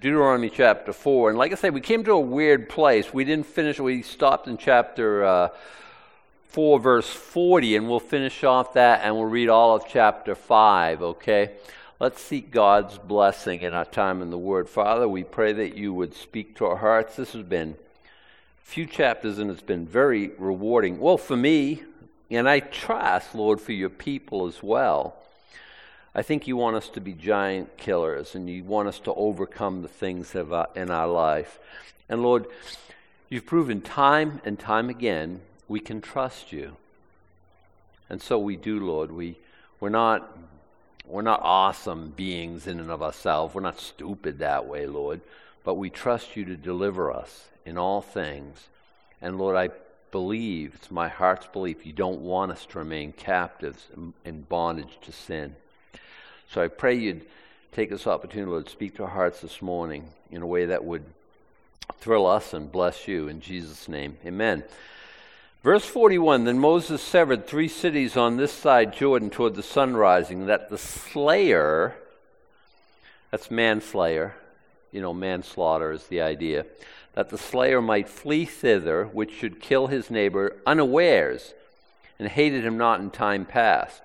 Deuteronomy chapter 4. And like I said, we came to a weird place. We didn't finish, we stopped in chapter uh, 4, verse 40, and we'll finish off that and we'll read all of chapter 5, okay? Let's seek God's blessing in our time in the Word. Father, we pray that you would speak to our hearts. This has been a few chapters and it's been very rewarding. Well, for me, and I trust, Lord, for your people as well. I think you want us to be giant killers and you want us to overcome the things of, uh, in our life. And Lord, you've proven time and time again we can trust you. And so we do, Lord. We, we're, not, we're not awesome beings in and of ourselves. We're not stupid that way, Lord. But we trust you to deliver us in all things. And Lord, I believe, it's my heart's belief, you don't want us to remain captives in bondage to sin. So I pray you'd take this opportunity, Lord, to speak to our hearts this morning in a way that would thrill us and bless you. In Jesus' name, amen. Verse 41 Then Moses severed three cities on this side Jordan toward the sun rising, that the slayer, that's manslayer, you know, manslaughter is the idea, that the slayer might flee thither, which should kill his neighbor unawares, and hated him not in time past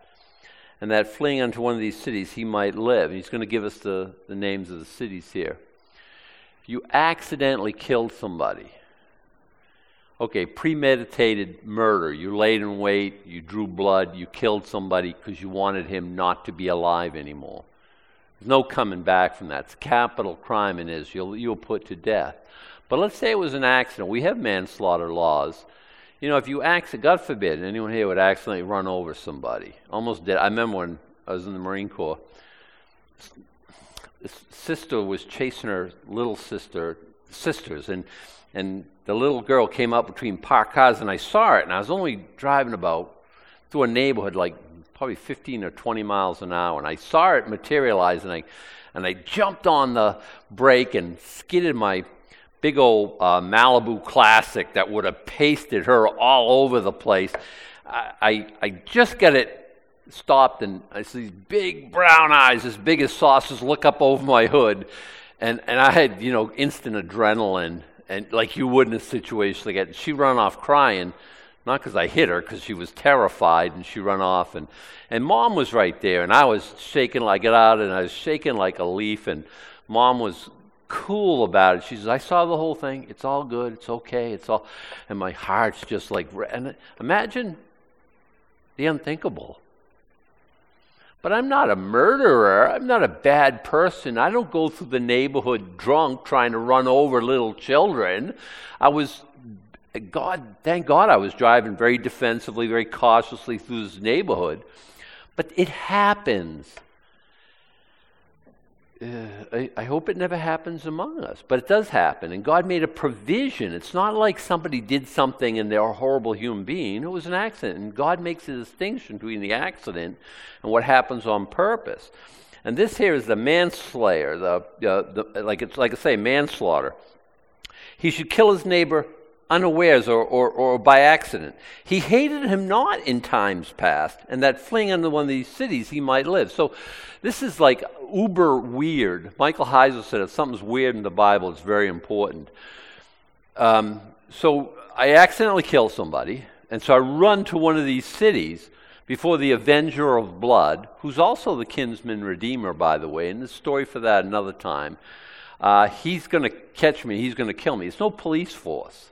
and that fleeing unto one of these cities he might live. And he's going to give us the, the names of the cities here. You accidentally killed somebody. Okay, premeditated murder. You laid in wait, you drew blood, you killed somebody because you wanted him not to be alive anymore. There's no coming back from that. It's capital crime in Israel. You'll put to death. But let's say it was an accident. We have manslaughter laws you know, if you accident, God forbid, anyone here would accidentally run over somebody, almost dead. I remember when I was in the Marine Corps, this sister was chasing her little sister, sisters, and and the little girl came up between parked cars, and I saw it, and I was only driving about through a neighborhood like probably 15 or 20 miles an hour, and I saw it materialize, and I and I jumped on the brake and skidded my big old uh, Malibu Classic that would have pasted her all over the place. I, I, I just got it stopped, and I see these big brown eyes, as big as saucers, look up over my hood. And, and I had, you know, instant adrenaline, and like you would in a situation like that. She run off crying, not because I hit her, because she was terrified, and she run off. And, and mom was right there, and I was shaking like it out, and I was shaking like a leaf, and mom was cool about it. She says, I saw the whole thing. It's all good. It's okay. It's all. And my heart's just like, and imagine the unthinkable. But I'm not a murderer. I'm not a bad person. I don't go through the neighborhood drunk trying to run over little children. I was, God, thank God I was driving very defensively, very cautiously through this neighborhood. But it happens I, I, hope it never happens among us, but it does happen. And God made a provision. It's not like somebody did something and they're a horrible human being. It was an accident. And God makes a distinction between the accident and what happens on purpose. And this here is the manslayer, the, uh, the like it's like I say, manslaughter. He should kill his neighbor unawares or, or, or by accident. He hated him not in times past, and that fleeing into one of these cities he might live. So this is like uber weird. Michael Heiser said if something's weird in the Bible, it's very important. Um, so I accidentally kill somebody, and so I run to one of these cities before the avenger of blood, who's also the kinsman redeemer, by the way, and the story for that another time. Uh, he's going to catch me. He's going to kill me. It's no police force.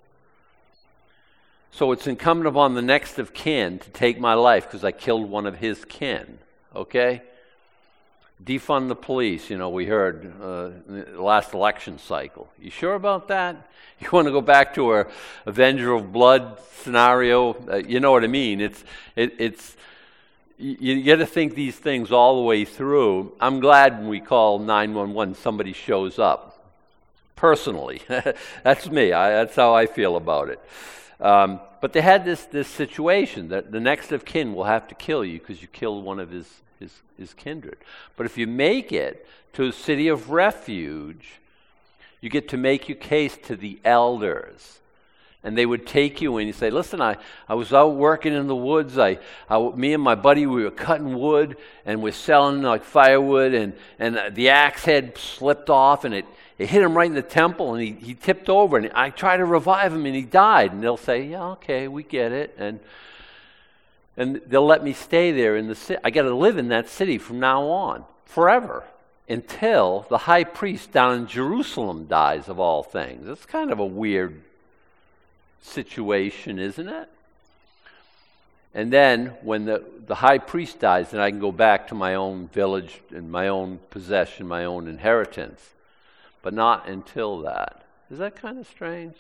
So it's incumbent upon the next of kin to take my life because I killed one of his kin. Okay? Defund the police, you know, we heard uh, the last election cycle. You sure about that? You want to go back to a Avenger of Blood scenario? Uh, you know what I mean? It's, it, it's, you, you got to think these things all the way through. I'm glad when we call 911, somebody shows up. Personally, that's me. I, that's how I feel about it. Um, but they had this, this situation that the next of kin will have to kill you because you killed one of his, his, his kindred. But if you make it to a city of refuge, you get to make your case to the elders. And they would take you and you say, Listen, I, I was out working in the woods. I, I, me and my buddy, we were cutting wood and we're selling like firewood, and, and the axe head slipped off and it, It hit him right in the temple, and he, he tipped over, and I tried to revive him, and he died. And they'll say, Yeah, okay, we get it. And, and they'll let me stay there in the city. I got to live in that city from now on, forever, until the high priest down in Jerusalem dies, of all things. It's kind of a weird situation, isn't it? And then when the, the high priest dies, then I can go back to my own village and my own possession, my own inheritance but not until that. Is that kind of strange?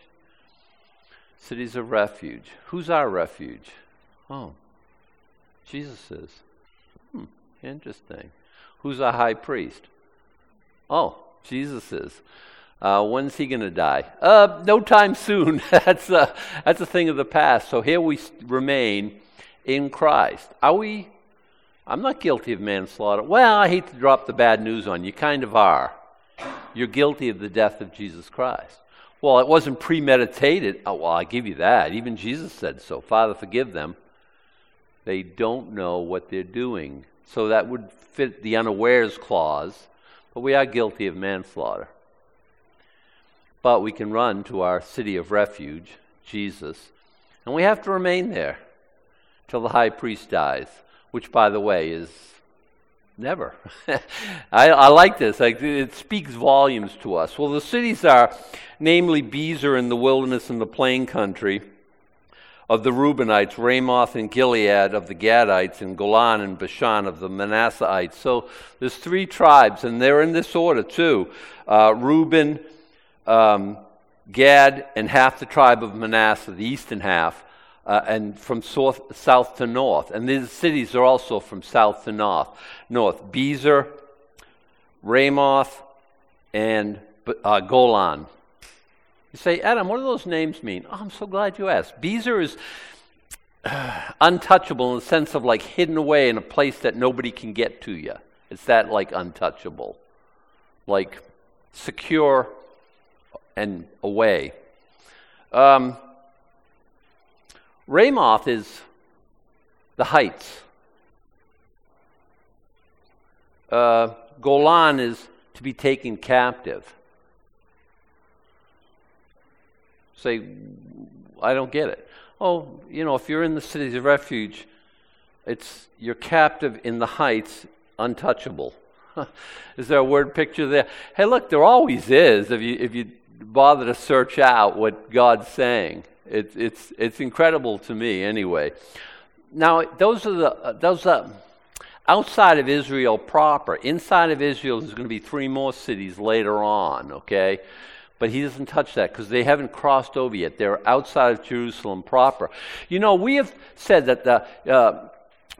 Cities of refuge. Who's our refuge? Oh, Jesus is. Hmm, interesting. Who's our high priest? Oh, Jesus is. Uh, when's he going to die? Uh, no time soon. that's, a, that's a thing of the past. So here we remain in Christ. Are we? I'm not guilty of manslaughter. Well, I hate to drop the bad news on you. Kind of are you're guilty of the death of Jesus Christ. Well, it wasn't premeditated. Oh, well, I give you that. Even Jesus said so. Father, forgive them. They don't know what they're doing. So that would fit the unawares clause, but we are guilty of manslaughter. But we can run to our city of refuge, Jesus, and we have to remain there till the high priest dies, which, by the way, is Never. I, I, like this. Like, it speaks volumes to us. Well, the cities are, namely, Bezer in the wilderness and the plain country of the Reubenites, Ramoth and Gilead of the Gadites, and Golan and Bashan of the Manasseites. So there's three tribes, and they're in this order too: uh, Reuben, um, Gad, and half the tribe of Manasseh, the eastern half uh, and from south, south to north. And these cities are also from south to north. North Bezer, Ramoth, and uh, Golan. You say, Adam, what do those names mean? Oh, I'm so glad you asked. Bezer is uh, untouchable in the sense of like hidden away in a place that nobody can get to you. It's that like untouchable, like secure and away. Um, Ramoth is the heights. Uh, Golan is to be taken captive. Say, I don't get it. Oh, you know, if you're in the cities of refuge, it's you're captive in the heights, untouchable. is there a word picture there? Hey, look, there always is if you if you bother to search out what God's saying. It's, it's, it's incredible to me, anyway. Now, those are the, those are outside of Israel proper. Inside of Israel, there's going to be three more cities later on, okay? But he doesn't touch that because they haven't crossed over yet. They're outside of Jerusalem proper. You know, we have said that the. Uh,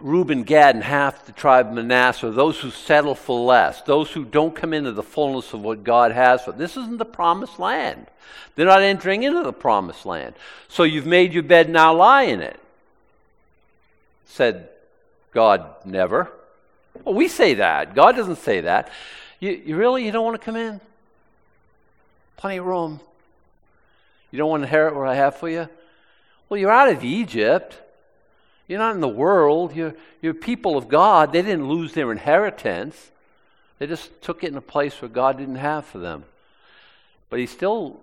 Reuben, Gad, and half the tribe of Manasseh, those who settle for less, those who don't come into the fullness of what God has for them. This isn't the promised land. They're not entering into the promised land. So you've made your bed, now lie in it. Said God, never. Well, we say that. God doesn't say that. You, you really, you don't want to come in? Plenty of room. You don't want to inherit what I have for you? Well, you're out of Egypt. You're not in the world. You're, you're people of God. They didn't lose their inheritance, they just took it in a place where God didn't have for them. But He's still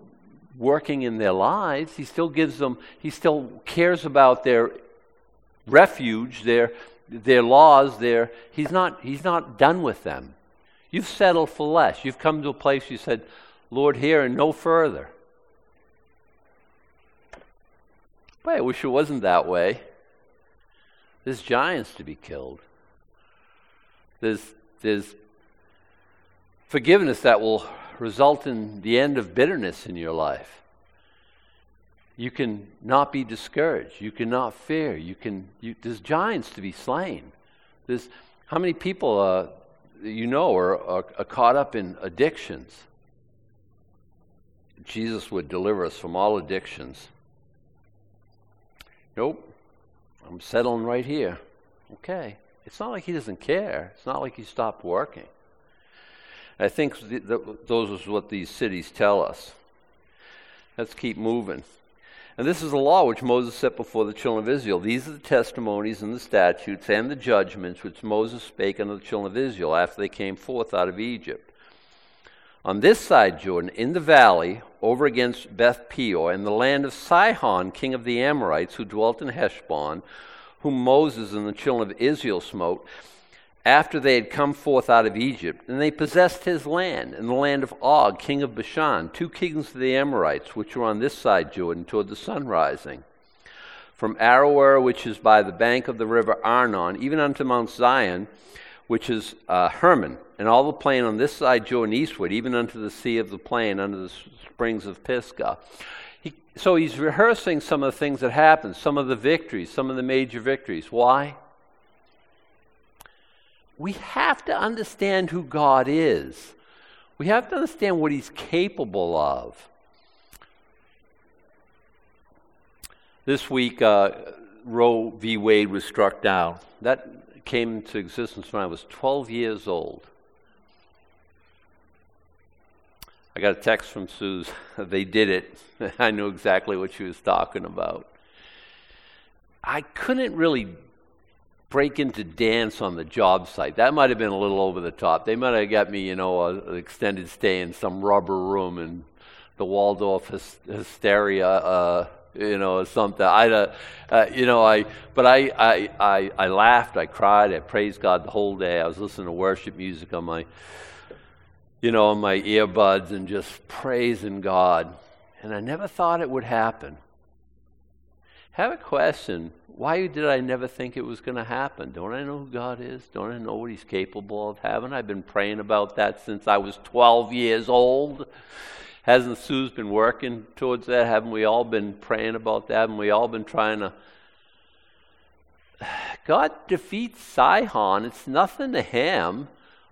working in their lives. He still gives them, He still cares about their refuge, their, their laws. Their, he's, not, he's not done with them. You've settled for less. You've come to a place you said, Lord, here and no further. Boy, I wish it wasn't that way. There's giants to be killed. There's, there's forgiveness that will result in the end of bitterness in your life. You can not be discouraged. You cannot fear. You can. You, there's giants to be slain. There's how many people uh, you know are, are, are caught up in addictions. Jesus would deliver us from all addictions. Nope. I'm settling right here. Okay. It's not like he doesn't care. It's not like he stopped working. I think th- th- those are what these cities tell us. Let's keep moving. And this is the law which Moses set before the children of Israel. These are the testimonies and the statutes and the judgments which Moses spake unto the children of Israel after they came forth out of Egypt on this side Jordan, in the valley, over against Beth Peor, in the land of Sihon, king of the Amorites, who dwelt in Heshbon, whom Moses and the children of Israel smote, after they had come forth out of Egypt, and they possessed his land, and the land of Og, king of Bashan, two kings of the Amorites, which were on this side Jordan, toward the sun rising. From Aroer, which is by the bank of the river Arnon, even unto Mount Zion, which is uh, Hermon, and all the plain on this side Jordan eastward, even unto the sea of the plain, under the springs of Pisgah. He, so he's rehearsing some of the things that happened, some of the victories, some of the major victories. Why? We have to understand who God is. We have to understand what he's capable of. This week, uh, Roe v. Wade was struck down. That came to existence when I was 12 years old. I got a text from Suze. they did it. I knew exactly what she was talking about. I couldn't really break into dance on the job site. That might have been a little over the top. They might have got me, you know, an extended stay in some rubber room in the Waldorf Hysteria uh, you know, or something. I, uh, uh, you know, I, but I, I, I, I laughed, I cried, I praised God the whole day. I was listening to worship music on my, you know, on my earbuds and just praising God. And I never thought it would happen. Have a question. Why did I never think it was going to happen? Don't I know who God is? Don't I know what He's capable of having? I've been praying about that since I was 12 years old. Hasn't Sue's been working towards that? Haven't we all been praying about that? Haven't we all been trying to? God defeats Sihon. It's nothing to him.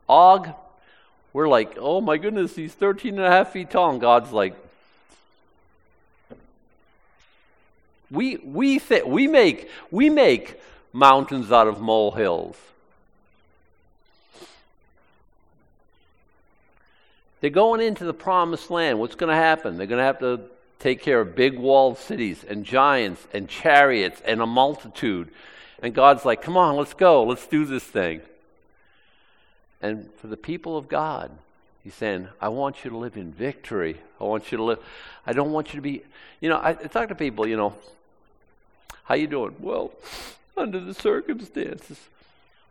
Og, we're like, oh my goodness, he's 13 and a half feet tall. And God's like, we, we, th- we, make, we make mountains out of molehills. They're going into the promised land. What's going to happen? They're going to have to take care of big walled cities and giants and chariots and a multitude. And God's like, come on, let's go. Let's do this thing. And for the people of God, He's saying, I want you to live in victory. I want you to live. I don't want you to be, you know, I, I talk to people, you know, how you doing? Well, under the circumstances.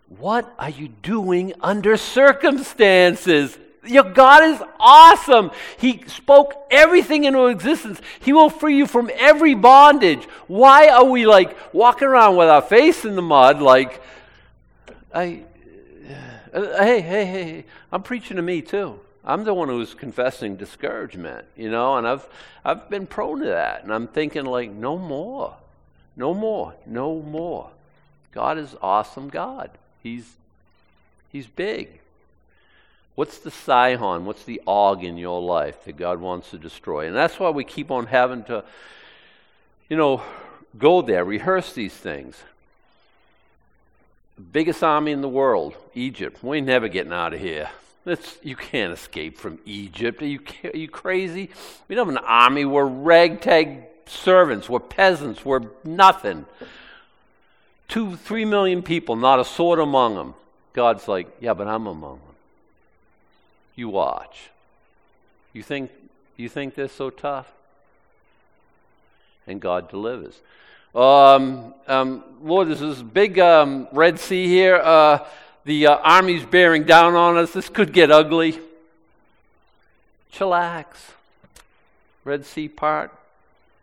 What are you doing under circumstances? Your God is awesome. He spoke everything into existence. He will free you from every bondage. Why are we like walking around with our face in the mud like I uh, hey, hey, hey, I'm preaching to me too. I'm the one who's confessing discouragement, you know, and I've I've been prone to that. And I'm thinking like no more. No more. No more. God is awesome God. He's he's big. What's the Sihon? What's the Og in your life that God wants to destroy? And that's why we keep on having to, you know, go there, rehearse these things. Biggest army in the world, Egypt. We ain't never getting out of here. It's, you can't escape from Egypt. Are you, are you crazy? We don't have an army. We're ragtag servants. We're peasants. We're nothing. Two, three million people, not a sword among them. God's like, yeah, but I'm among them. You watch. You think, you think they're so tough? And God delivers. Um, um, Lord, there's this big um, Red Sea here. Uh, the uh, army's bearing down on us. This could get ugly. Chillax. Red Sea part,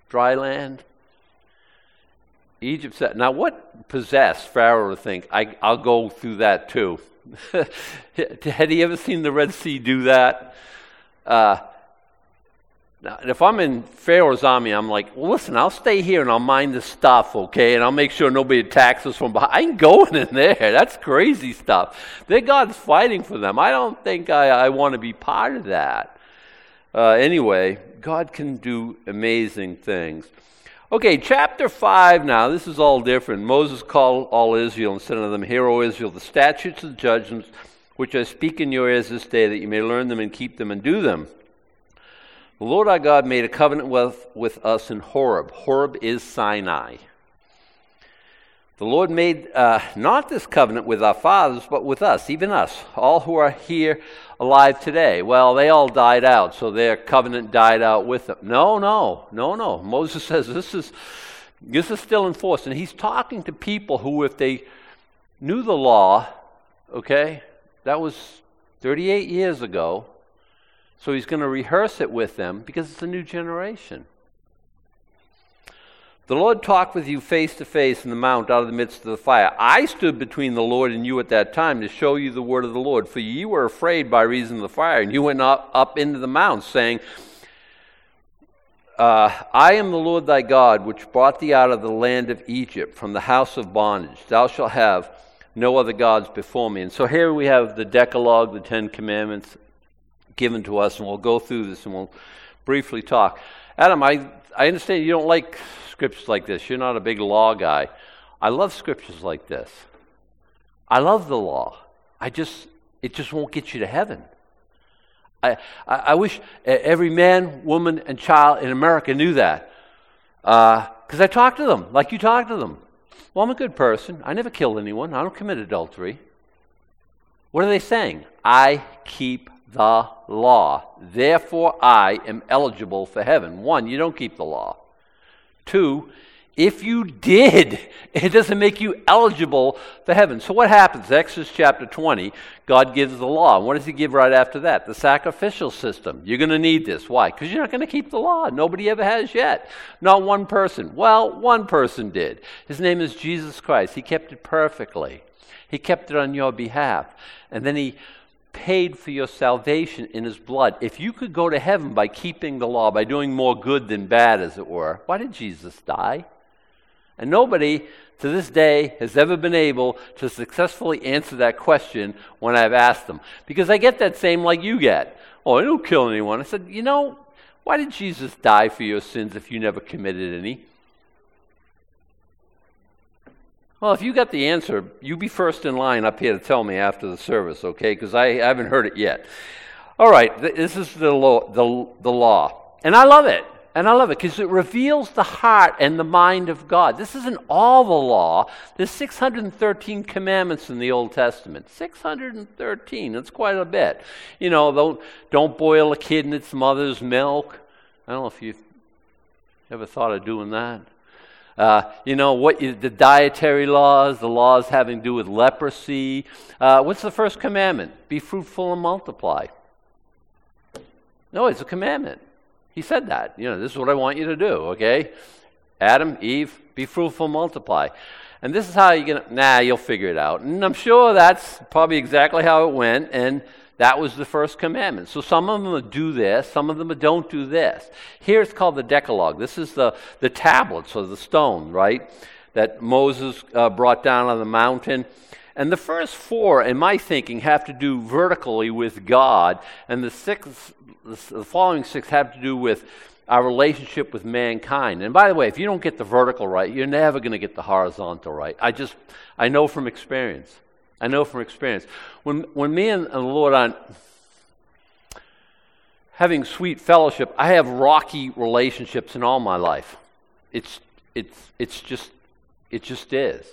dry land. Egypt said, now what possessed Pharaoh to think, I, I'll go through that too? Had he ever seen the Red Sea do that? Uh, now, if I'm in Pharaoh's army, I'm like, well, listen, I'll stay here and I'll mind the stuff, okay? And I'll make sure nobody attacks us from behind. I ain't going in there. That's crazy stuff. Their God's fighting for them. I don't think I, I want to be part of that. Uh, anyway, God can do amazing things. Okay, chapter 5 now. This is all different. Moses called all Israel and said unto them, Hear, O Israel, the statutes and judgments which I speak in your ears this day, that you may learn them and keep them and do them. The Lord our God made a covenant with, with us in Horeb. Horeb is Sinai. The Lord made uh, not this covenant with our fathers, but with us, even us, all who are here alive today. Well, they all died out, so their covenant died out with them. No, no, no, no. Moses says this is, this is still in force. And he's talking to people who, if they knew the law, okay, that was 38 years ago. So he's going to rehearse it with them because it's a new generation. The Lord talked with you face to face in the mount out of the midst of the fire. I stood between the Lord and you at that time to show you the word of the Lord. For you were afraid by reason of the fire, and you went up, up into the mount, saying, uh, I am the Lord thy God, which brought thee out of the land of Egypt, from the house of bondage. Thou shalt have no other gods before me. And so here we have the Decalogue, the Ten Commandments given to us, and we'll go through this and we'll briefly talk. Adam, I, I understand you don't like scriptures like this. You're not a big law guy. I love scriptures like this. I love the law. I just, it just won't get you to heaven. I, I, I wish every man, woman, and child in America knew that. Because uh, I talk to them like you talk to them. Well, I'm a good person. I never killed anyone. I don't commit adultery. What are they saying? I keep the law. Therefore, I am eligible for heaven. One, you don't keep the law. Two, if you did, it doesn't make you eligible for heaven. So what happens? Exodus chapter 20, God gives the law. And what does he give right after that? The sacrificial system. You're going to need this. Why? Because you're not going to keep the law. Nobody ever has yet. Not one person. Well, one person did. His name is Jesus Christ. He kept it perfectly. He kept it on your behalf. And then he paid for your salvation in his blood. If you could go to heaven by keeping the law, by doing more good than bad, as it were, why did Jesus die? And nobody to this day has ever been able to successfully answer that question when I've asked them. Because I get that same like you get. Oh, I don't kill anyone. I said, you know, why did Jesus die for your sins if you never committed any? Well, if you got the answer, you be first in line up here to tell me after the service, okay? Because I haven't heard it yet. All right, this is the law, the, the law. And I love it. And I love it because it reveals the heart and the mind of God. This isn't all the law. There's 613 commandments in the Old Testament. 613. That's quite a bit. You know, don't, don't boil a kid in its mother's milk. I don't know if you've ever thought of doing that. Uh, you know, what the dietary laws, the laws having to do with leprosy. Uh, what's the first commandment? Be fruitful and multiply. No, it's a commandment. He said that. You know, this is what I want you to do, okay? Adam, Eve, be fruitful, multiply. And this is how you're going to, nah, you'll figure it out. And I'm sure that's probably exactly how it went. And that was the first commandment. So some of them do this, some of them don't do this. Here it's called the Decalogue. This is the, the tablets or the stone, right? That Moses uh, brought down on the mountain. And the first four, in my thinking, have to do vertically with God, and the six, the following six have to do with our relationship with mankind. And by the way, if you don't get the vertical right, you're never going to get the horizontal right. I just, I know from experience. I know from experience. When, when me and the Lord are having sweet fellowship, I have rocky relationships in all my life. It's, it's, it's just, it just is.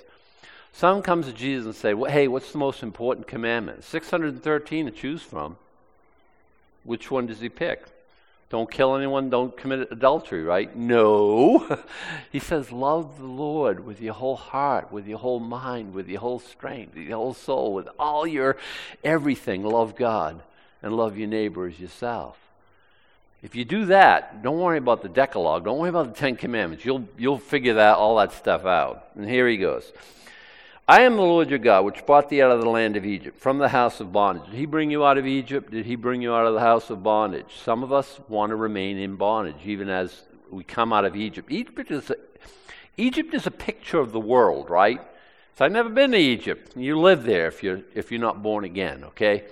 Someone comes to Jesus and say, well, hey, what's the most important commandment? 613 to choose from. Which one does he pick? Don't kill anyone, don't commit adultery, right? No. he says, Love the Lord with your whole heart, with your whole mind, with your whole strength, with your whole soul, with all your everything. Love God and love your neighbor as yourself. If you do that, don't worry about the Decalogue. Don't worry about the Ten Commandments. You'll, you'll figure that, all that stuff out. And here he goes. I am the Lord your God, which brought thee out of the land of Egypt, from the house of bondage. Did he bring you out of Egypt? Did he bring you out of the house of bondage? Some of us want to remain in bondage, even as we come out of Egypt. Egypt is a, Egypt is a picture of the world, right? So I've never been to Egypt. You live there if you're, if you're not born again, okay?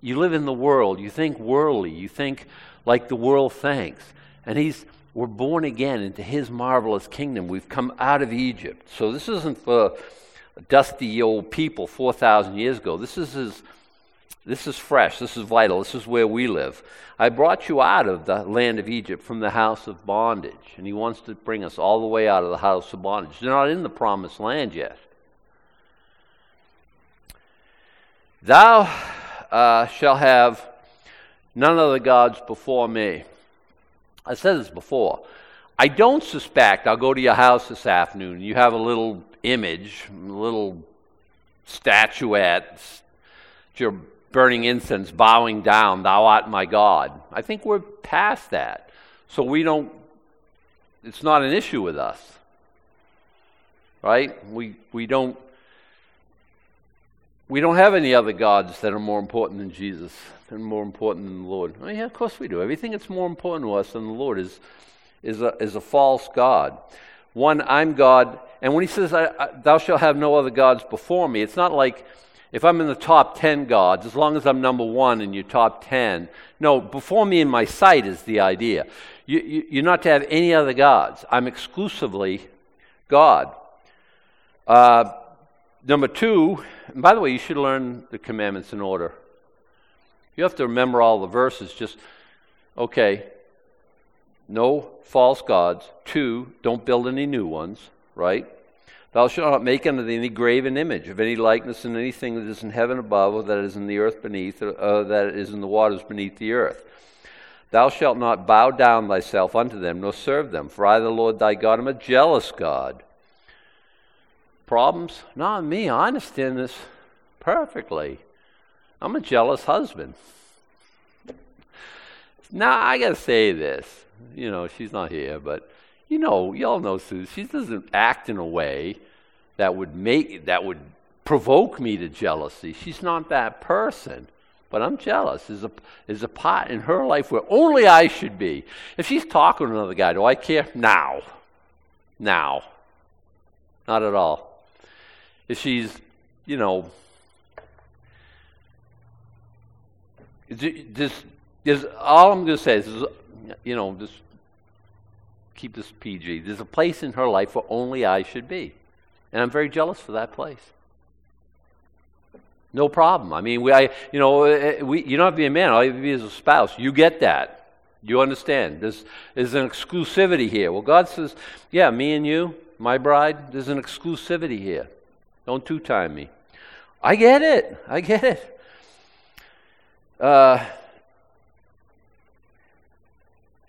You live in the world. You think worldly. You think like the world thinks. And he's, we're born again into his marvelous kingdom. We've come out of Egypt. So this isn't for dusty old people 4,000 years ago. This is, his, this is fresh. This is vital. This is where we live. I brought you out of the land of Egypt from the house of bondage. And he wants to bring us all the way out of the house of bondage. They're not in the promised land yet. Thou uh, shalt have none other gods before me. I said this before. I don't suspect I'll go to your house this afternoon you have a little image, little statuettes, you're burning incense, bowing down, thou art my God. I think we're past that. So we don't, it's not an issue with us. Right? We, we don't, we don't have any other gods that are more important than Jesus and more important than the Lord. Oh, yeah, of course we do. Everything that's more important to us than the Lord is, is, a, is a false God. One, I'm God. And when he says, I, I, Thou shalt have no other gods before me, it's not like if I'm in the top 10 gods, as long as I'm number one in your top 10. No, before me in my sight is the idea. You, you, you're not to have any other gods. I'm exclusively God. Uh, number two, by the way, you should learn the commandments in order. You have to remember all the verses. Just, okay, no false gods. Two, don't build any new ones, right? Thou shalt not make unto thee any graven image of any likeness in anything that is in heaven above, or that is in the earth beneath, or uh, that is in the waters beneath the earth. Thou shalt not bow down thyself unto them, nor serve them, for I, the Lord thy God, am a jealous God. Problems? Not me. I understand this perfectly. I'm a jealous husband. Now, I got to say this. You know, she's not here, but you know, y'all know Sue. She doesn't act in a way that would make that would provoke me to jealousy. She's not that person. But I'm jealous. There's a, there's a pot in her life where only I should be. If she's talking to another guy, do I care? Now. Now. Not at all. If she's, you know, just, just all I'm going to say is, you know, just keep this PG. There's a place in her life where only I should be. And I'm very jealous for that place. No problem. I mean, we, I, you know, eh, eh, we, you don't have to be a man. All you have to be is a spouse. You get that. You understand. There's, there's an exclusivity here. Well, God says, yeah, me and you, my bride, there's an exclusivity here. Don't two time me. I get it. I get it. Uh,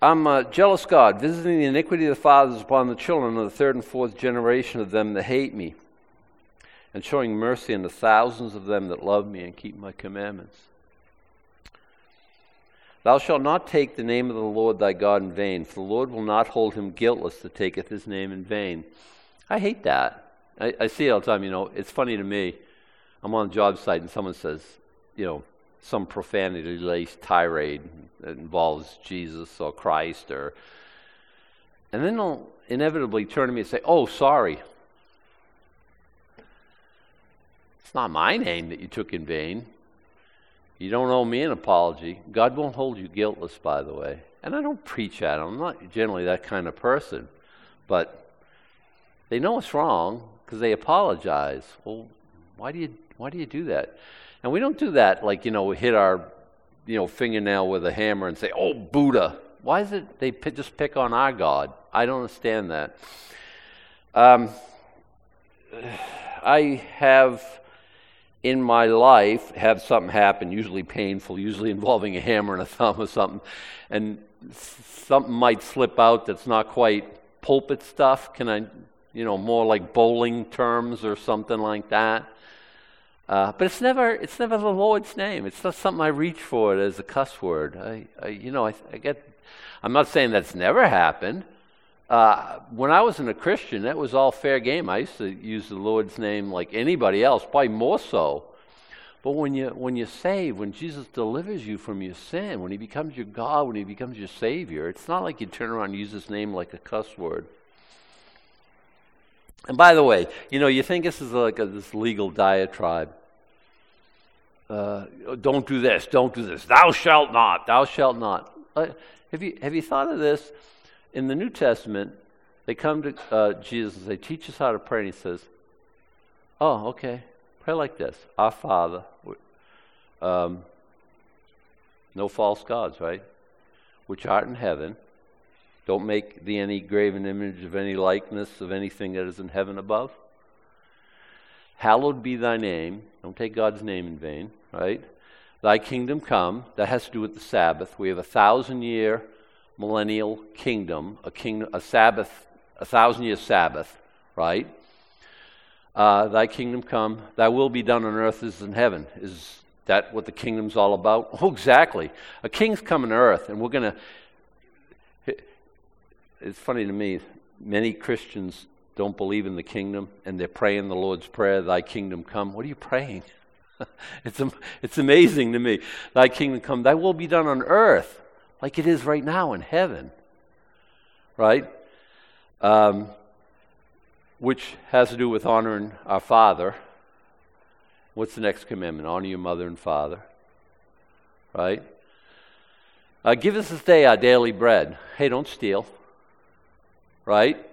I'm a jealous God, visiting the iniquity of the fathers upon the children of the third and fourth generation of them that hate me, and showing mercy unto thousands of them that love me and keep my commandments. Thou shalt not take the name of the Lord thy God in vain, for the Lord will not hold him guiltless that taketh his name in vain. I hate that. I, I see it all the time. You know, it's funny to me. I'm on a job site and someone says, you know, some profanity laced tirade that involves Jesus or Christ or and then they'll inevitably turn to me and say, Oh, sorry. It's not my name that you took in vain. You don't owe me an apology. God won't hold you guiltless, by the way. And I don't preach at them. I'm not generally that kind of person. But they know it's wrong because they apologize. Well, why do you why do you do that? And we don't do that like, you know, hit our, you know, fingernail with a hammer and say, oh, Buddha. Why is it they p- just pick on our God? I don't understand that. Um, I have in my life have something happen, usually painful, usually involving a hammer and a thumb or something, and something might slip out that's not quite pulpit stuff. Can I, you know, more like bowling terms or something like that? Uh, but it's never, it's never the Lord's name. It's not something I reach for as a cuss word. I, I you know, I, I, get. I'm not saying that's never happened. Uh, when I wasn't a Christian, that was all fair game. I used to use the Lord's name like anybody else, probably more so. But when you when you save, when Jesus delivers you from your sin, when He becomes your God, when He becomes your Savior, it's not like you turn around and use His name like a cuss word. And by the way, you know, you think this is like a, this legal diatribe. Uh, don't do this, don't do this. Thou shalt not, thou shalt not. Uh, have, you, have you thought of this? In the New Testament, they come to uh, Jesus and say, Teach us how to pray. And he says, Oh, okay. Pray like this Our Father. Um, no false gods, right? Which art in heaven don't make thee any graven image of any likeness of anything that is in heaven above. Hallowed be thy name. Don't take God's name in vain, right? Thy kingdom come. That has to do with the Sabbath. We have a thousand year millennial kingdom, a kingdom, a Sabbath, a thousand year Sabbath, right? Uh, thy kingdom come. Thy will be done on earth as in heaven. Is that what the kingdom's all about? Oh, exactly. A king's coming to earth, and we're going to. It's funny to me. Many Christians don't believe in the kingdom, and they're praying the Lord's Prayer, Thy kingdom come. What are you praying? it's, it's amazing to me. Thy kingdom come, thy will be done on earth like it is right now in heaven. Right? Um, which has to do with honoring our Father. What's the next commandment? Honor your mother and father. Right? Uh, give us this day our daily bread. Hey, don't steal. Right?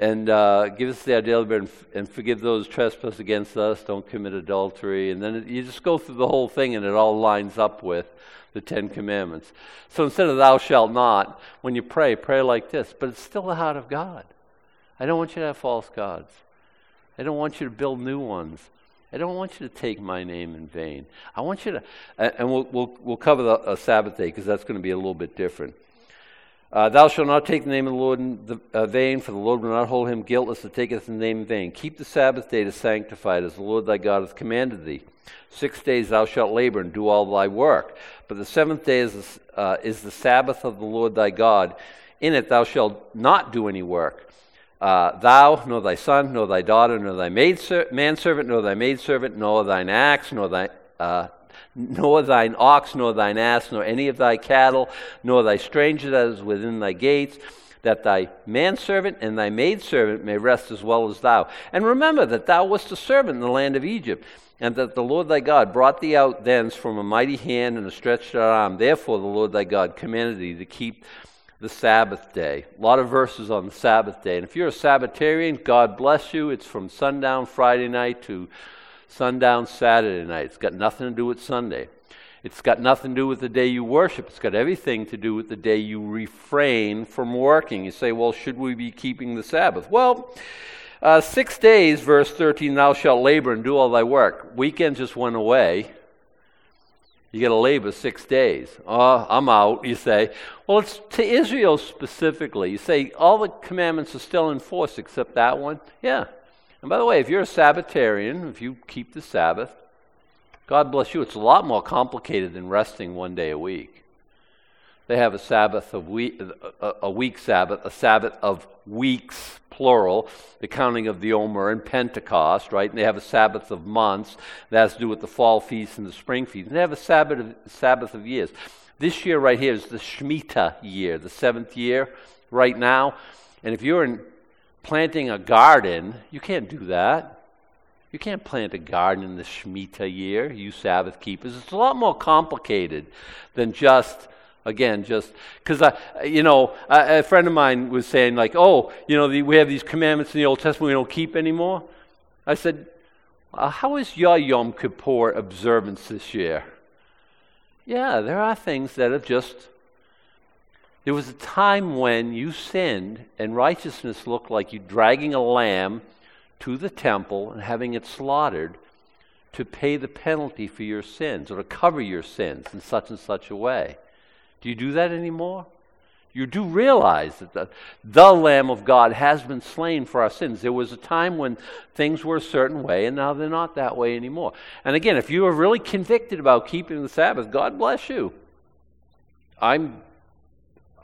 and uh, give us the bread and, and, forgive those trespass against us. Don't commit adultery. And then it, you just go through the whole thing, and it all lines up with the Ten Commandments. So instead of thou shalt not, when you pray, pray like this. But it's still the heart of God. I don't want you to have false gods. I don't want you to build new ones. I don't want you to take my name in vain. I want you to, and we'll, we'll, we'll cover the Sabbath day because that's going to be a little bit different. Uh, Thou shalt not take the name of the Lord in the, uh, vain, for the Lord will not hold him guiltless that taketh the name in vain. Keep the Sabbath day to sanctify it, as the Lord thy God hath commanded thee. Six days thou shalt labor and do all thy work. But the seventh day is, uh, is the Sabbath of the Lord thy God. In it thou shalt not do any work. Uh, thou, nor thy son, nor thy daughter, nor thy maid manservant, nor thy maidservant, nor thine axe, nor thy uh, nor thine ox, nor thine ass, nor any of thy cattle, nor thy stranger that is within thy gates, that thy manservant and thy maidservant may rest as well as thou. And remember that thou wast a servant in the land of Egypt, and that the Lord thy God brought thee out thence from a mighty hand and a stretched out arm. Therefore the Lord thy God commanded thee to keep the Sabbath day. A lot of verses on the Sabbath day. And if you're a Sabbatarian, God bless you. It's from sundown Friday night to sundown Saturday night. It's got nothing to do with Sunday. It's got nothing to do with the day you worship. It's got everything to do with the day you refrain from working. You say, well, should we be keeping the Sabbath? Well, uh, six days, verse 13, thou shalt labor and do all thy work. Weekend just went away. You got to labor six days. Oh, I'm out, you say. Well, it's to Israel specifically. You say all the commandments are still in force except that one. Yeah, and by the way, if you're a Sabbatarian, if you keep the Sabbath, God bless you. It's a lot more complicated than resting one day a week. They have a Sabbath of week, a week Sabbath, a Sabbath of weeks, plural, the counting of the Omer and Pentecost, right? And they have a Sabbath of months that has to do with the fall feast and the spring feast. And they have a Sabbath of, Sabbath of years. This year right here is the Shemitah year, the seventh year right now. And if you're in planting a garden, you can't do that. You can't plant a garden in the Shemitah year, you Sabbath keepers. It's a lot more complicated than just, again, just because you know, a, a, friend of mine was saying like, oh, you know, the, we have these commandments in the Old Testament we don't keep anymore. I said, uh, how is your Yom Kippur observance this year? Yeah, there are things that have just there was a time when you sinned and righteousness looked like you dragging a lamb to the temple and having it slaughtered to pay the penalty for your sins or to cover your sins in such and such a way. Do you do that anymore? You do realize that the, the Lamb of God has been slain for our sins. There was a time when things were a certain way, and now they're not that way anymore. And again, if you are really convicted about keeping the Sabbath, God bless you. I'm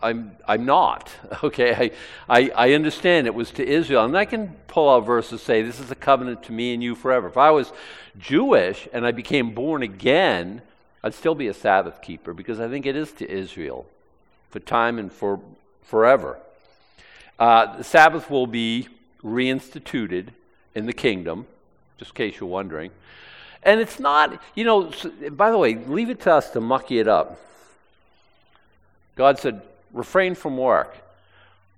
I'm, I'm not. Okay, I, I, I, understand it was to Israel. And I can pull out verses say, This is a covenant to me and you forever. If I was Jewish and I became born again, I'd still be a Sabbath keeper because I think it is to Israel for time and for forever. Uh, the Sabbath will be reinstituted in the kingdom, just in case you're wondering. And it's not, you know, by the way, leave it to us to mucky it up. God said, refrain from work.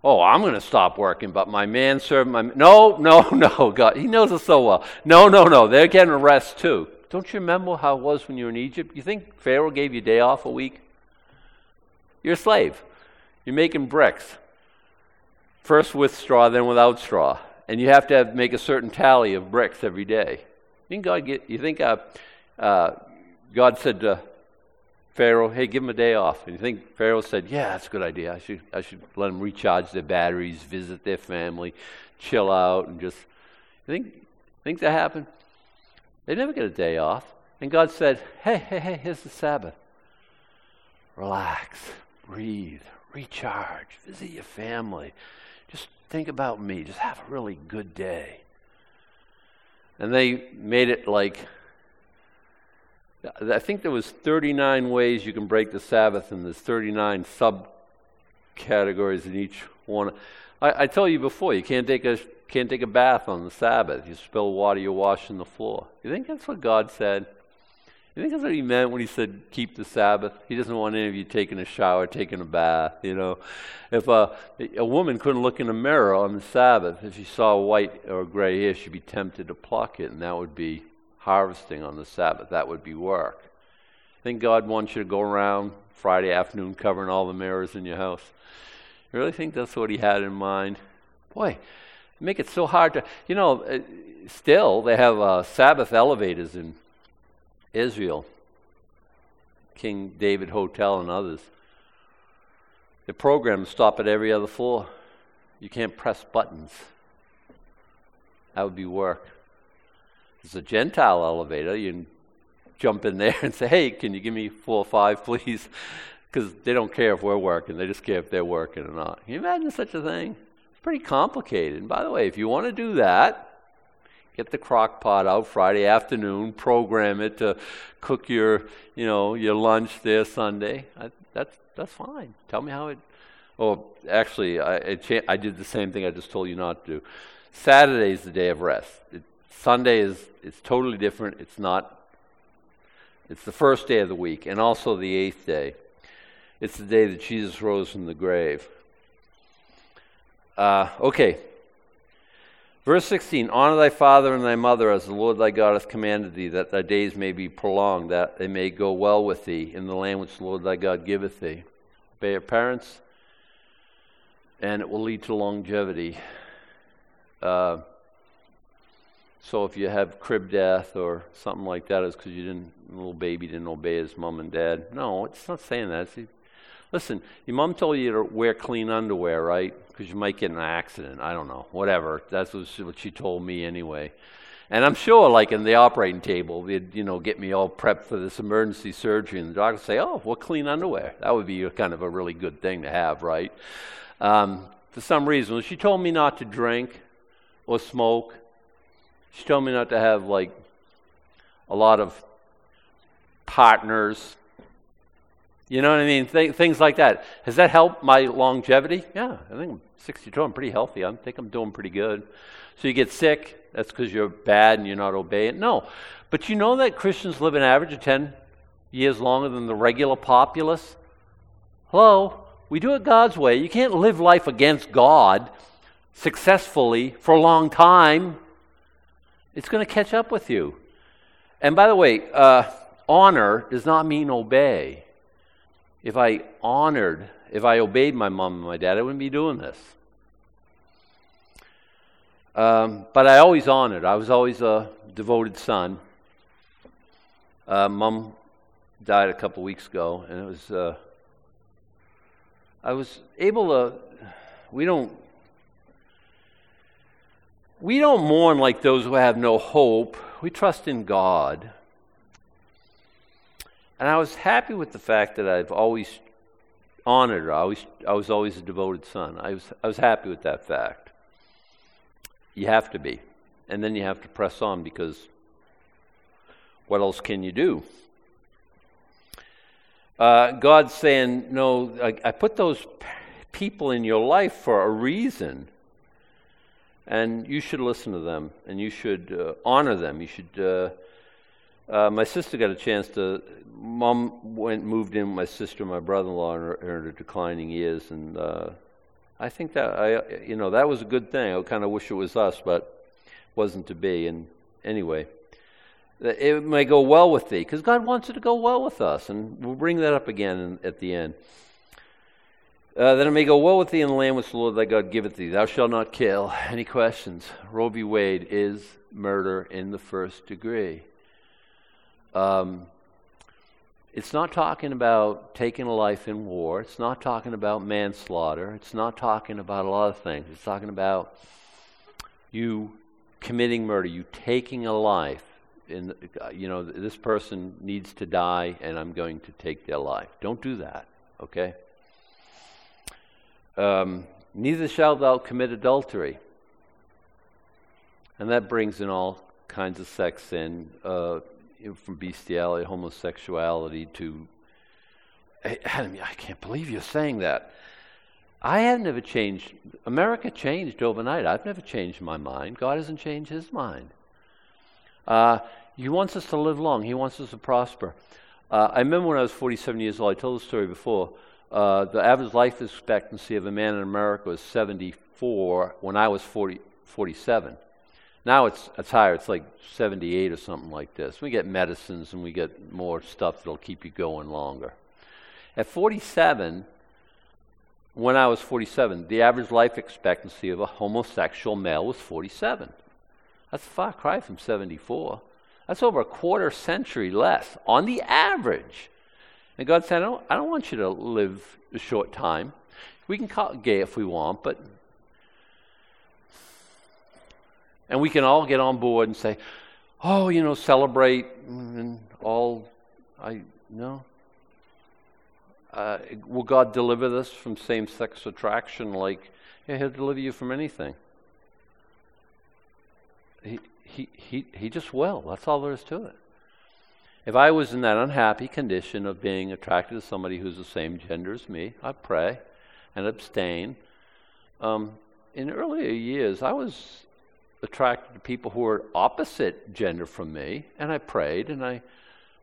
Oh, I'm going to stop working, but my man, manservant, my no, no, no, God, He knows us so well. No, no, no, they're getting a rest too. Don't you remember how it was when you were in Egypt? You think Pharaoh gave you a day off a week? You're a slave. You're making bricks. First with straw, then without straw, and you have to have, make a certain tally of bricks every day. You think God get? You think uh, uh, God said to Pharaoh, hey, give him a day off. And you think Pharaoh said, yeah, that's a good idea. I should, I should let them recharge their batteries, visit their family, chill out, and just. You think, think that happened? They never get a day off. And God said, hey, hey, hey, here's the Sabbath. Relax, breathe, recharge, visit your family. Just think about me. Just have a really good day. And they made it like I think there was 39 ways you can break the Sabbath, and there's 39 subcategories in each one. I, I tell you before, you can't take a can't take a bath on the Sabbath. You spill water, you're washing the floor. You think that's what God said? You think that's what He meant when He said keep the Sabbath? He doesn't want any of you taking a shower, taking a bath. You know, if a a woman couldn't look in a mirror on the Sabbath, if she saw white or gray hair, she'd be tempted to pluck it, and that would be harvesting on the Sabbath. That would be work. Think God wants you to go around Friday afternoon covering all the mirrors in your house. You really think that's what He had in mind? Boy, make it so hard to. You know, uh, still, they have uh, Sabbath elevators in Israel, King David Hotel, and others. The programs stop at every other floor. You can't press buttons. That would be work. It's a Gentile elevator. You can jump in there and say, hey, can you give me four or five, please? Because they don't care if we're working. They just care if they're working or not. Can you imagine such a thing? It's pretty complicated. And by the way, if you want to do that, get the crock pot out Friday afternoon, program it to cook your, you know, your lunch there Sunday. I, that's, that's fine. Tell me how it, oh, actually, I, it, I did the same thing I just told you not to do. Saturday is the day of rest. It, Sunday is it's totally different. It's not. It's the first day of the week, and also the eighth day. It's the day that Jesus rose from the grave. Uh, okay. Verse 16 Honor thy father and thy mother as the Lord thy God hath commanded thee, that thy days may be prolonged, that they may go well with thee in the land which the Lord thy God giveth thee. Obey your parents, and it will lead to longevity. Uh, so if you have crib death or something like that, it's because you didn't, little baby didn't obey his mom and dad. No, it's not saying that. It's, listen, your mom told you to wear clean underwear, right? Because you might get in an accident. I don't know. Whatever. That's what she told me anyway. And I'm sure, like in the operating table, they'd you know get me all prepped for this emergency surgery, and the doctor say, "Oh, well, clean underwear." That would be kind of a really good thing to have, right? Um, for some reason, she told me not to drink or smoke she told me not to have like a lot of partners. You know what I mean? Th- things like that. Has that helped my longevity? Yeah, I think I'm 62. I'm pretty healthy. I think I'm doing pretty good. So you get sick. That's because you're bad and you're not obeying. No, but you know that Christians live an average of 10 years longer than the regular populace. Hello, we do it God's way. You can't live life against God successfully for a long time. It's going to catch up with you. And by the way, uh, honor does not mean obey. If I honored, if I obeyed my mom and my dad, I wouldn't be doing this. Um, but I always honored. I was always a devoted son. Uh, mom died a couple weeks ago, and it was. Uh, I was able to. We don't we don't mourn like those who have no hope. We trust in God. And I was happy with the fact that I've always honored her. I, always, I was always a devoted son. I was, I was happy with that fact. You have to be. And then you have to press on because what else can you do? Uh, God's saying, No, I, I put those people in your life for a reason. And you should listen to them and you should uh, honor them. You should. Uh, uh, my sister got a chance to. Mom went moved in with my sister, and my brother-in-law, in her, in her declining years, and uh, I think that I, you know, that was a good thing. I kind of wish it was us, but wasn't to be. And anyway, it may go well with thee, because God wants it to go well with us, and we'll bring that up again in, at the end. Uh, that it may go well with thee in the land which the Lord thy God giveth thee. Thou shalt not kill. Any questions? Roe v. Wade is murder in the first degree. Um, it's not talking about taking a life in war. It's not talking about manslaughter. It's not talking about a lot of things. It's talking about you committing murder, you taking a life. In, you know, this person needs to die, and I'm going to take their life. Don't do that, okay? Um, neither shalt thou commit adultery. And that brings in all kinds of sex sin. Uh, from bestiality, homosexuality to. Adam, I can't believe you're saying that. I have never changed. America changed overnight. I've never changed my mind. God hasn't changed his mind. Uh, he wants us to live long, He wants us to prosper. Uh, I remember when I was 47 years old, I told the story before. Uh, the average life expectancy of a man in America was 74 when I was 40, 47. Now it's, it's higher. It's like 78 or something like this. We get medicines and we get more stuff that'll keep you going longer. At 47, when I was 47, the average life expectancy of a homosexual male was 47. That's a far cry from 74. That's over a quarter century less on the average. And God said, I don't, I don't want you to live a short time. We can call it gay if we want, but And we can all get on board and say, oh, you know, celebrate and all. I no. Uh, will God deliver this from same-sex attraction? Like, yeah, He'll deliver you from anything. He, he, he, he just will. That's all there is to it. If I was in that unhappy condition of being attracted to somebody who's the same gender as me, I'd pray and abstain. Um, in earlier years, I was attracted to people who were opposite gender from me, and I prayed, and I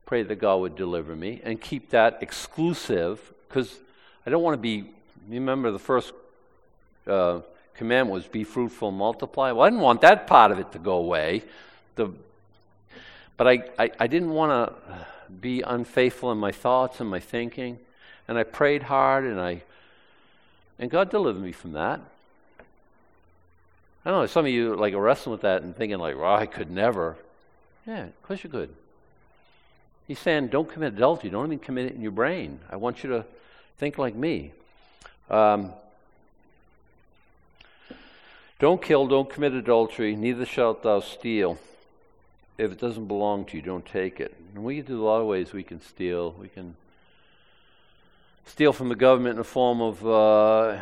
prayed that God would deliver me and keep that exclusive, because I don't want to be. Remember, the first uh, commandment was be fruitful and multiply. Well, I didn't want that part of it to go away. The, but I, I, I didn't want to be unfaithful in my thoughts and my thinking, and I prayed hard, and I, and God delivered me from that. I know, some of you like are wrestling with that and thinking like, well, I could never. Yeah, of course you could. He's saying, don't commit adultery. Don't even commit it in your brain. I want you to think like me. Um, don't kill, don't commit adultery, neither shalt thou steal. If it doesn't belong to you, don't take it. And we do a lot of ways we can steal. We can steal from the government in the form of uh,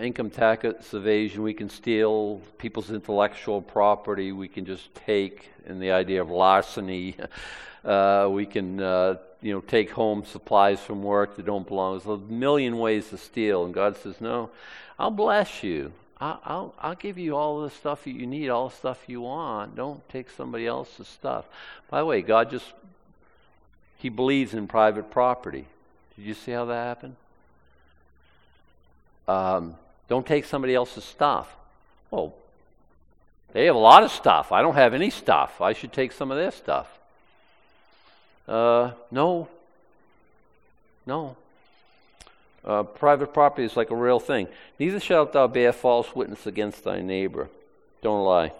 income tax evasion. We can steal people's intellectual property. We can just take, in the idea of larceny, uh, we can uh, you know take home supplies from work that don't belong. There's a million ways to steal, and God says, "No, I'll bless you. I'll, I'll, give you all the stuff that you need, all the stuff you want. Don't take somebody else's stuff." By the way, God just He believes in private property. Did you see how that happened? Um, don't take somebody else's stuff. Well, they have a lot of stuff. I don't have any stuff. I should take some of their stuff. Uh, no. No. Uh, private property is like a real thing. Neither shalt thou bear false witness against thy neighbor. Don't lie.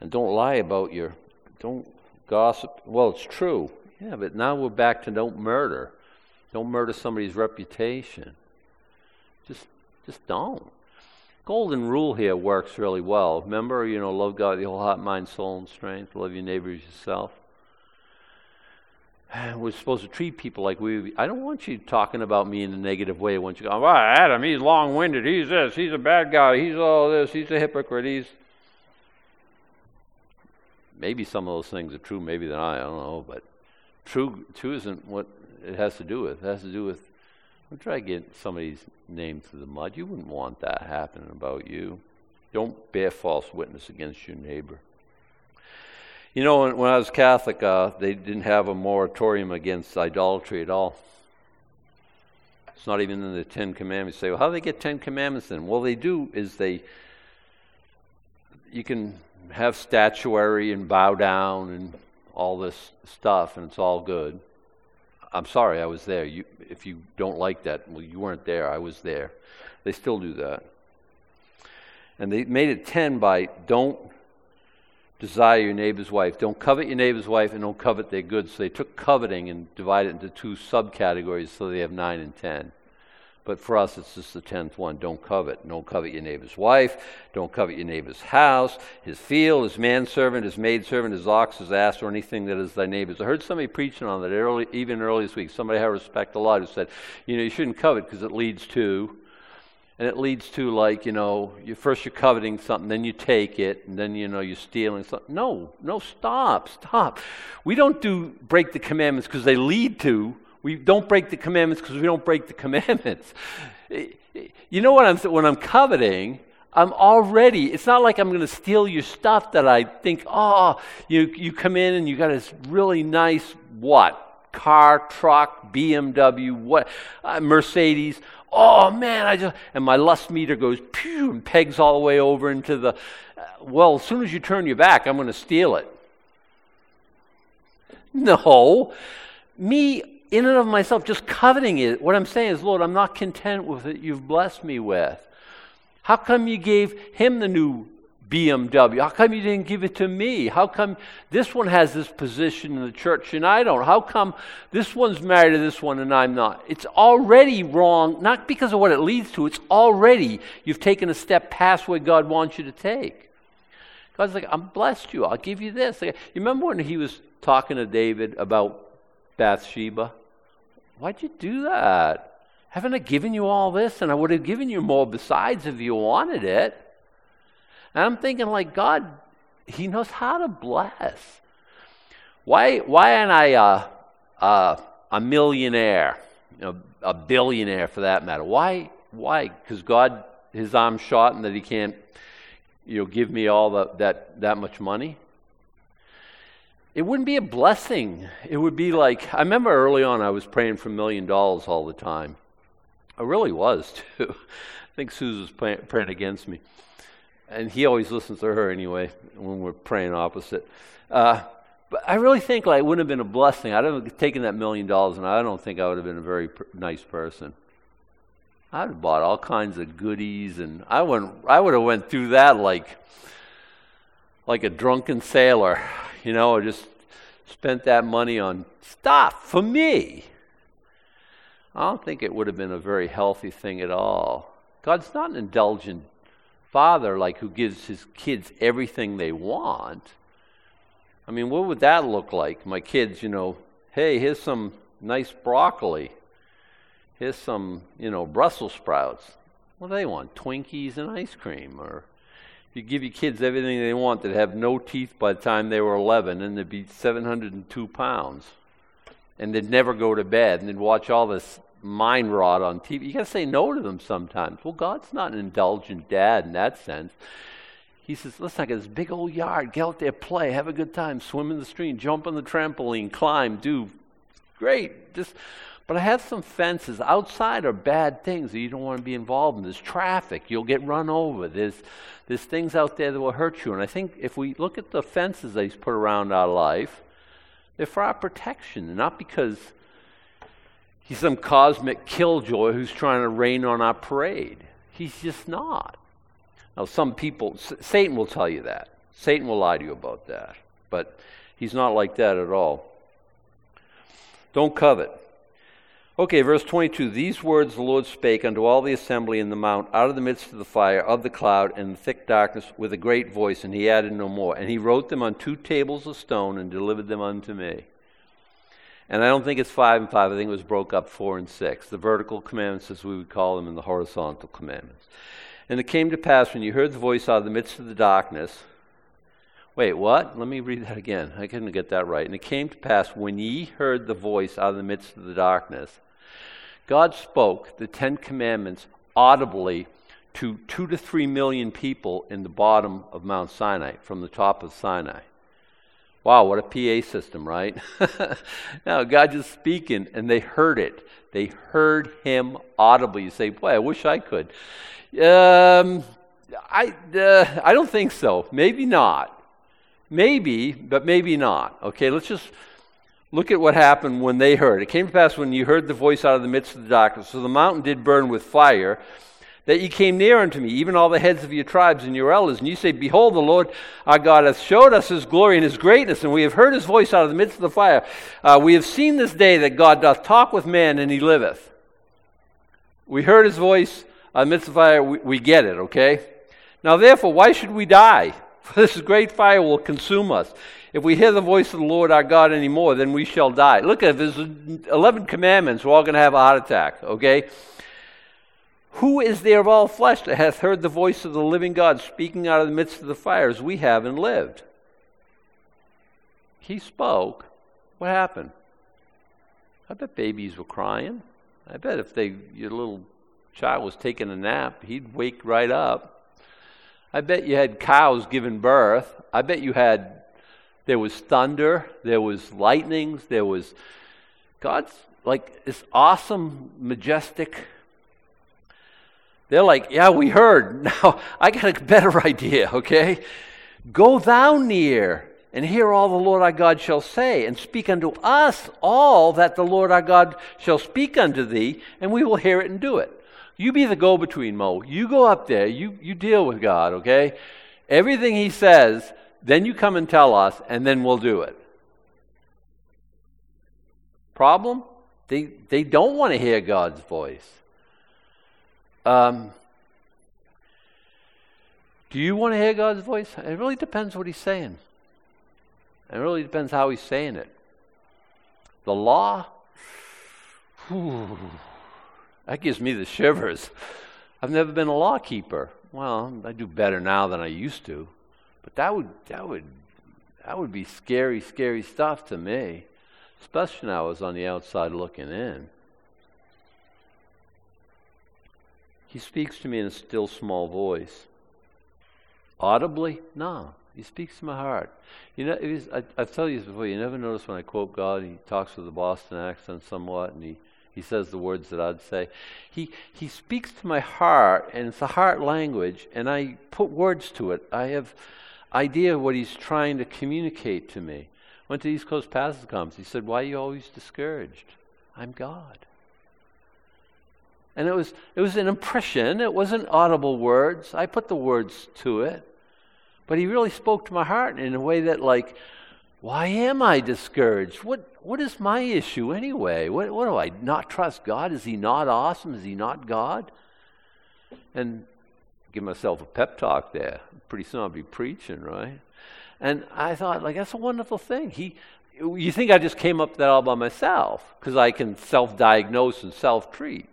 And don't lie about your. Don't gossip. Well, it's true. Yeah, but now we're back to don't murder. Don't murder somebody's reputation. Just, just don't. Golden rule here works really well. Remember, you know, love God with your whole heart, mind, soul, and strength. Love your neighbor as yourself. We're supposed to treat people like we. I don't want you talking about me in a negative way. Want you go, well, Adam, he's long winded. He's this. He's a bad guy. He's all this. He's a hypocrite. He's. Maybe some of those things are true. Maybe they're not. I don't know. But true, true isn't what it has to do with. It has to do with. Try to get somebody's name through the mud. You wouldn't want that happening about you. Don't bear false witness against your neighbor. You know, when, when I was Catholic, uh, they didn't have a moratorium against idolatry at all. It's not even in the Ten Commandments. You say, well, how do they get Ten Commandments then? Well, they do is they. You can have statuary and bow down and all this stuff, and it's all good. I'm sorry, I was there. You, if you don't like that, well, you weren't there. I was there. They still do that. And they made it 10 by don't, desire your neighbor's wife. Don't covet your neighbor's wife and don't covet their goods. So they took coveting and divided it into two subcategories so they have nine and ten. But for us, it's just the tenth one. Don't covet. Don't covet your neighbor's wife. Don't covet your neighbor's house, his field, his manservant, his maidservant, his ox, his ass, or anything that is thy neighbor's. I heard somebody preaching on that early, even early this week. Somebody I respect a lot who said, you know, you shouldn't covet because it leads to, and it leads to like, you know, you, first you're coveting something, then you take it, and then, you know, you're stealing something. No, no, stop, stop. We don't do break the commandments because they lead to we don't break the commandments because we don't break the commandments. You know what I'm when I'm coveting, I'm already, it's not like I'm going to steal your stuff that I think, oh, you, you come in and you got this really nice, what? Car, truck, BMW, what? Uh, Mercedes. Oh man, I just, and my lust meter goes pew and pegs all the way over into the, uh, well, as soon as you turn your back, I'm going to steal it. No. Me in and of myself, just coveting it. What I'm saying is, Lord, I'm not content with it you've blessed me with. How come you gave him the new BMW? How come you didn't give it to me? How come this one has this position in the church and I don't? How come this one's married to this one and I'm not? It's already wrong, not because of what it leads to, it's already you've taken a step past where God wants you to take. God's like, I'm blessed you. I'll give you this. You remember when he was talking to David about Bathsheba? Why'd you do that? Haven't I given you all this? And I would have given you more besides if you wanted it. And I'm thinking, like, God, He knows how to bless. Why, why am I a, a, a millionaire, a, billionaire for that matter? Why? Why? Because God, His arm's shot and that He can't, you know, give me all the, that, that much money? it wouldn't be a blessing. It would be like, I remember early on I was praying for a million dollars all the time. I really was, too. I think Susan was praying against me. And he always listens to her anyway when we're praying opposite. Uh, but I really think like, it wouldn't have been a blessing. I'd have taken that million dollars, and I don't think I would have been a very pr- nice person. I'd have bought all kinds of goodies, and I went. I would have went through that like, like a drunken sailor you know, just spent that money on stuff for me. I don't think it would have been a very healthy thing at all. God's not an indulgent father like who gives his kids everything they want. I mean, what would that look like? My kids, you know, hey, here's some nice broccoli. Here's some, you know, Brussels sprouts. What do they want? Twinkies and ice cream or you give your kids everything they want, they'd have no teeth by the time they were 11, and they'd be 702 pounds. And they'd never go to bed, and they'd watch all this mind rot on TV. You got to say no to them sometimes. Well, God's not an indulgent dad in that sense. He says, listen, I got this big old yard. Get out there, play, have a good time, swim in the stream, jump on the trampoline, climb, do. Great. Just but I have some fences. Outside are bad things that you don't want to be involved in. There's traffic. You'll get run over. There's, there's things out there that will hurt you. And I think if we look at the fences that He's put around our life, they're for our protection, not because He's some cosmic killjoy who's trying to rain on our parade. He's just not. Now, some people, Satan will tell you that. Satan will lie to you about that. But he's not like that at all. Don't covet. Okay, verse 22 These words the Lord spake unto all the assembly in the mount out of the midst of the fire, of the cloud, and the thick darkness with a great voice, and he added no more. And he wrote them on two tables of stone and delivered them unto me. And I don't think it's five and five, I think it was broke up four and six. The vertical commandments, as we would call them, and the horizontal commandments. And it came to pass when you heard the voice out of the midst of the darkness, Wait, what? Let me read that again. I couldn't get that right. And it came to pass when ye heard the voice out of the midst of the darkness, God spoke the Ten Commandments audibly to two to three million people in the bottom of Mount Sinai, from the top of Sinai. Wow, what a PA system, right? now, God just speaking, and they heard it. They heard him audibly. You say, boy, I wish I could. Um, I, uh, I don't think so. Maybe not. Maybe, but maybe not. Okay, let's just look at what happened when they heard. It came to pass when you heard the voice out of the midst of the darkness. So the mountain did burn with fire. That ye came near unto me, even all the heads of your tribes and your elders. And you say, Behold, the Lord our God hath showed us his glory and his greatness, and we have heard his voice out of the midst of the fire. Uh, we have seen this day that God doth talk with man, and he liveth. We heard his voice out of the midst of the fire. We, we get it, okay? Now, therefore, why should we die? For this great fire will consume us. If we hear the voice of the Lord our God anymore, then we shall die. Look at there's 11 commandments. We're all going to have a heart attack, okay? Who is there of all flesh that hath heard the voice of the living God speaking out of the midst of the fires? We have and lived. He spoke. What happened? I bet babies were crying. I bet if they your little child was taking a nap, he'd wake right up. I bet you had cows giving birth. I bet you had there was thunder, there was lightnings, there was God's like this awesome, majestic they're like, Yeah, we heard. Now I got a better idea, okay? Go thou near and hear all the Lord our God shall say, and speak unto us all that the Lord our God shall speak unto thee, and we will hear it and do it. You be the go between, Mo. You go up there, you, you deal with God, okay? Everything he says, then you come and tell us, and then we'll do it. Problem? They, they don't want to hear God's voice. Um, do you want to hear God's voice? It really depends what He's saying. It really depends how He's saying it. The law, whew, that gives me the shivers. I've never been a law keeper. Well, I do better now than I used to, but that would that would that would be scary, scary stuff to me, especially when I was on the outside looking in. He speaks to me in a still small voice. Audibly? No. He speaks to my heart. You know, was, I, I've told you this before. You never notice when I quote God, he talks with a Boston accent somewhat, and he, he says the words that I'd say. He, he speaks to my heart, and it's a heart language, and I put words to it. I have idea what he's trying to communicate to me. Went to East Coast Pastors Conference. He said, Why are you always discouraged? I'm God. And it was, it was an impression. It wasn't audible words. I put the words to it. But he really spoke to my heart in a way that, like, why am I discouraged? What, what is my issue anyway? What, what do I not trust God? Is he not awesome? Is he not God? And give myself a pep talk there. Pretty soon I'll be preaching, right? And I thought, like, that's a wonderful thing. He, you think I just came up with that all by myself because I can self diagnose and self treat.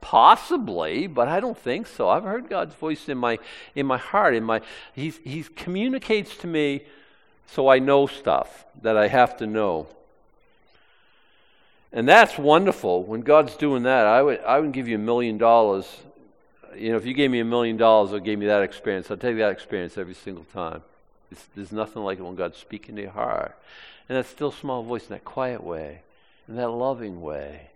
Possibly, but I don't think so. I've heard God's voice in my in my heart. In my He He communicates to me, so I know stuff that I have to know. And that's wonderful. When God's doing that, I would I would give you a million dollars. You know, if you gave me a million dollars or gave me that experience, I'd take that experience every single time. It's, there's nothing like it when God's speaking to your heart. And that still small voice in that quiet way, in that loving way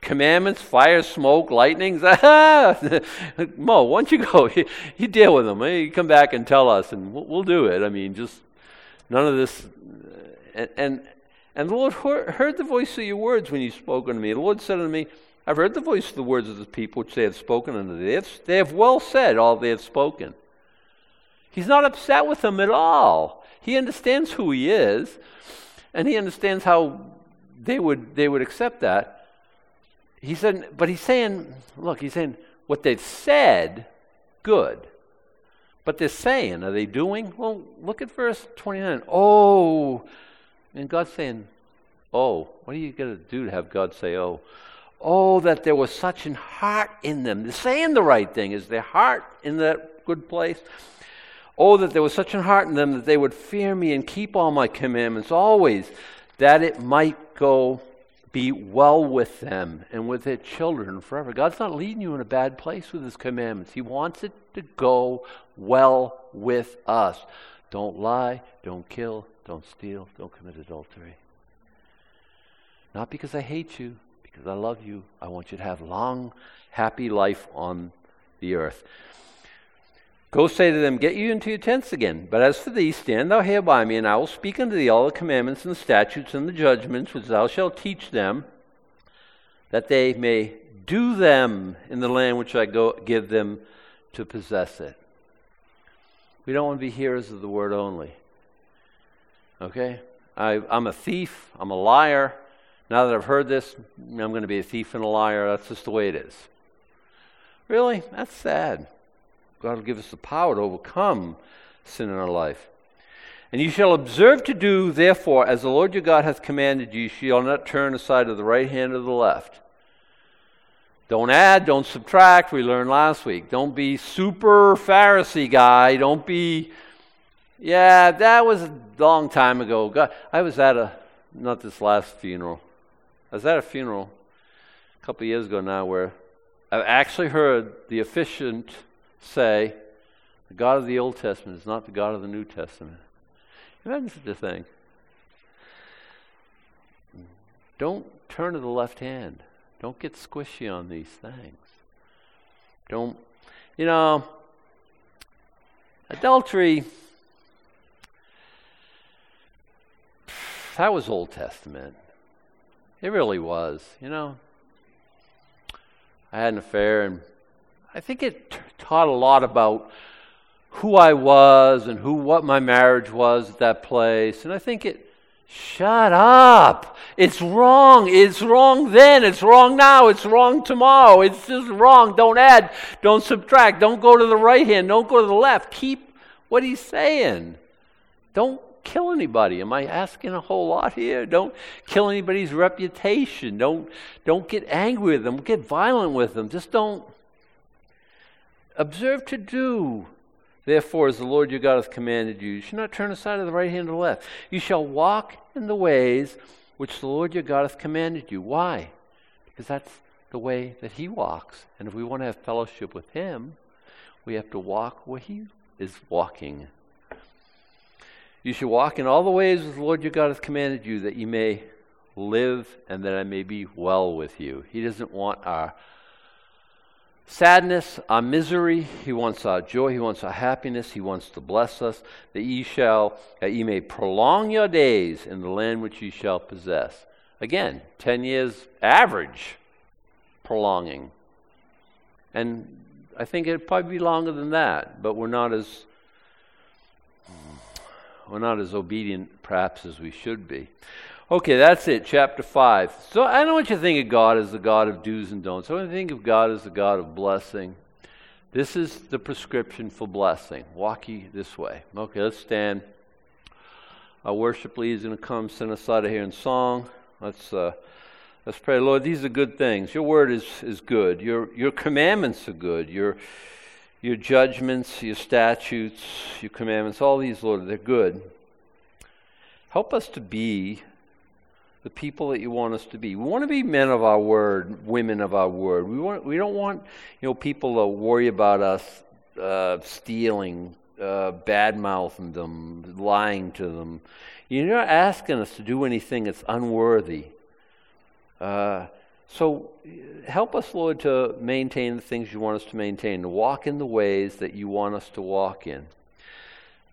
commandments, fire, smoke, lightnings. Mo, why don't you go? You, you, deal with them. You come back and tell us, and we'll, we'll do it. I mean, just none of this. Uh, and, and, and the Lord heard the voice of your words when you spoke unto me. The Lord said unto me, I've heard the voice of the words of the people which they have spoken unto thee. They have, they have well said all they have spoken. He's not upset with them at all. He understands who he is, and he understands how they would, they would accept that he said, but he's saying, look, he's saying what they've said, good. But they're saying, are they doing? Well, look at verse 29. Oh, and God's saying, oh, what are you going to do to have God say, oh? Oh, that there was such an heart in them. They're saying the right thing. Is their heart in that good place? Oh, that there was such an heart in them that they would fear me and keep all my commandments always, that it might go be well with them and with their children forever. God's not leading you in a bad place with His commandments. He wants it to go well with us. Don't lie, don't kill, don't steal, don't commit adultery. Not because I hate you, because I love you. I want you to have long, happy life on the earth. Go say to them, Get you into your tents again. But as for thee, stand thou here by me, and I will speak unto thee all the commandments and the statutes and the judgments which thou shalt teach them, that they may do them in the land which I go, give them to possess it. We don't want to be hearers of the word only. Okay? I, I'm a thief. I'm a liar. Now that I've heard this, I'm going to be a thief and a liar. That's just the way it is. Really? That's sad. God will give us the power to overcome sin in our life. And you shall observe to do, therefore, as the Lord your God hath commanded you, you shall not turn aside to the right hand or the left. Don't add, don't subtract. We learned last week. Don't be super Pharisee guy. Don't be, yeah, that was a long time ago. God, I was at a, not this last funeral. I was at a funeral a couple years ago now where I actually heard the officiant say, the God of the Old Testament is not the God of the New Testament. Imagine such a thing. Don't turn to the left hand. Don't get squishy on these things. Don't, you know, adultery, that was Old Testament. It really was, you know. I had an affair, and I think it taught a lot about who I was and who what my marriage was at that place. And I think it Shut up. It's wrong. It's wrong then. It's wrong now. It's wrong tomorrow. It's just wrong. Don't add. Don't subtract. Don't go to the right hand. Don't go to the left. Keep what he's saying. Don't kill anybody. Am I asking a whole lot here? Don't kill anybody's reputation. Don't don't get angry with them. Get violent with them. Just don't observe to do Therefore, as the Lord your God hath commanded you, you shall not turn aside to the right hand or the left. You shall walk in the ways which the Lord your God hath commanded you. Why? Because that's the way that He walks. And if we want to have fellowship with Him, we have to walk where He is walking. You shall walk in all the ways which the Lord your God hath commanded you, that you may live and that I may be well with you. He doesn't want our sadness, our misery. He wants our joy. He wants our happiness. He wants to bless us, that ye shall, that ye may prolong your days in the land which ye shall possess. Again, 10 years average prolonging. And I think it'd probably be longer than that, but we're not as we're not as obedient perhaps as we should be. Okay, that's it, chapter 5. So I don't want you to think of God as the God of do's and don'ts. I want you to think of God as the God of blessing. This is the prescription for blessing. Walk ye this way. Okay, let's stand. Our worship leader is going to come send us out of here in song. Let's, uh, let's pray. Lord, these are good things. Your word is, is good. Your, your commandments are good. Your, your judgments, your statutes, your commandments, all these, Lord, they're good. Help us to be the people that you want us to be. We want to be men of our word, women of our word. We want we don't want you know people to worry about us uh, stealing, uh, bad mouthing them, lying to them. You're not asking us to do anything that's unworthy. Uh, so help us, Lord, to maintain the things you want us to maintain, to walk in the ways that you want us to walk in.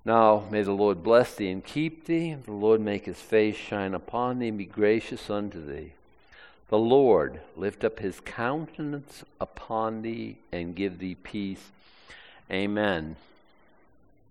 Now may the Lord bless thee and keep thee. The Lord make his face shine upon thee and be gracious unto thee. The Lord lift up his countenance upon thee and give thee peace. Amen.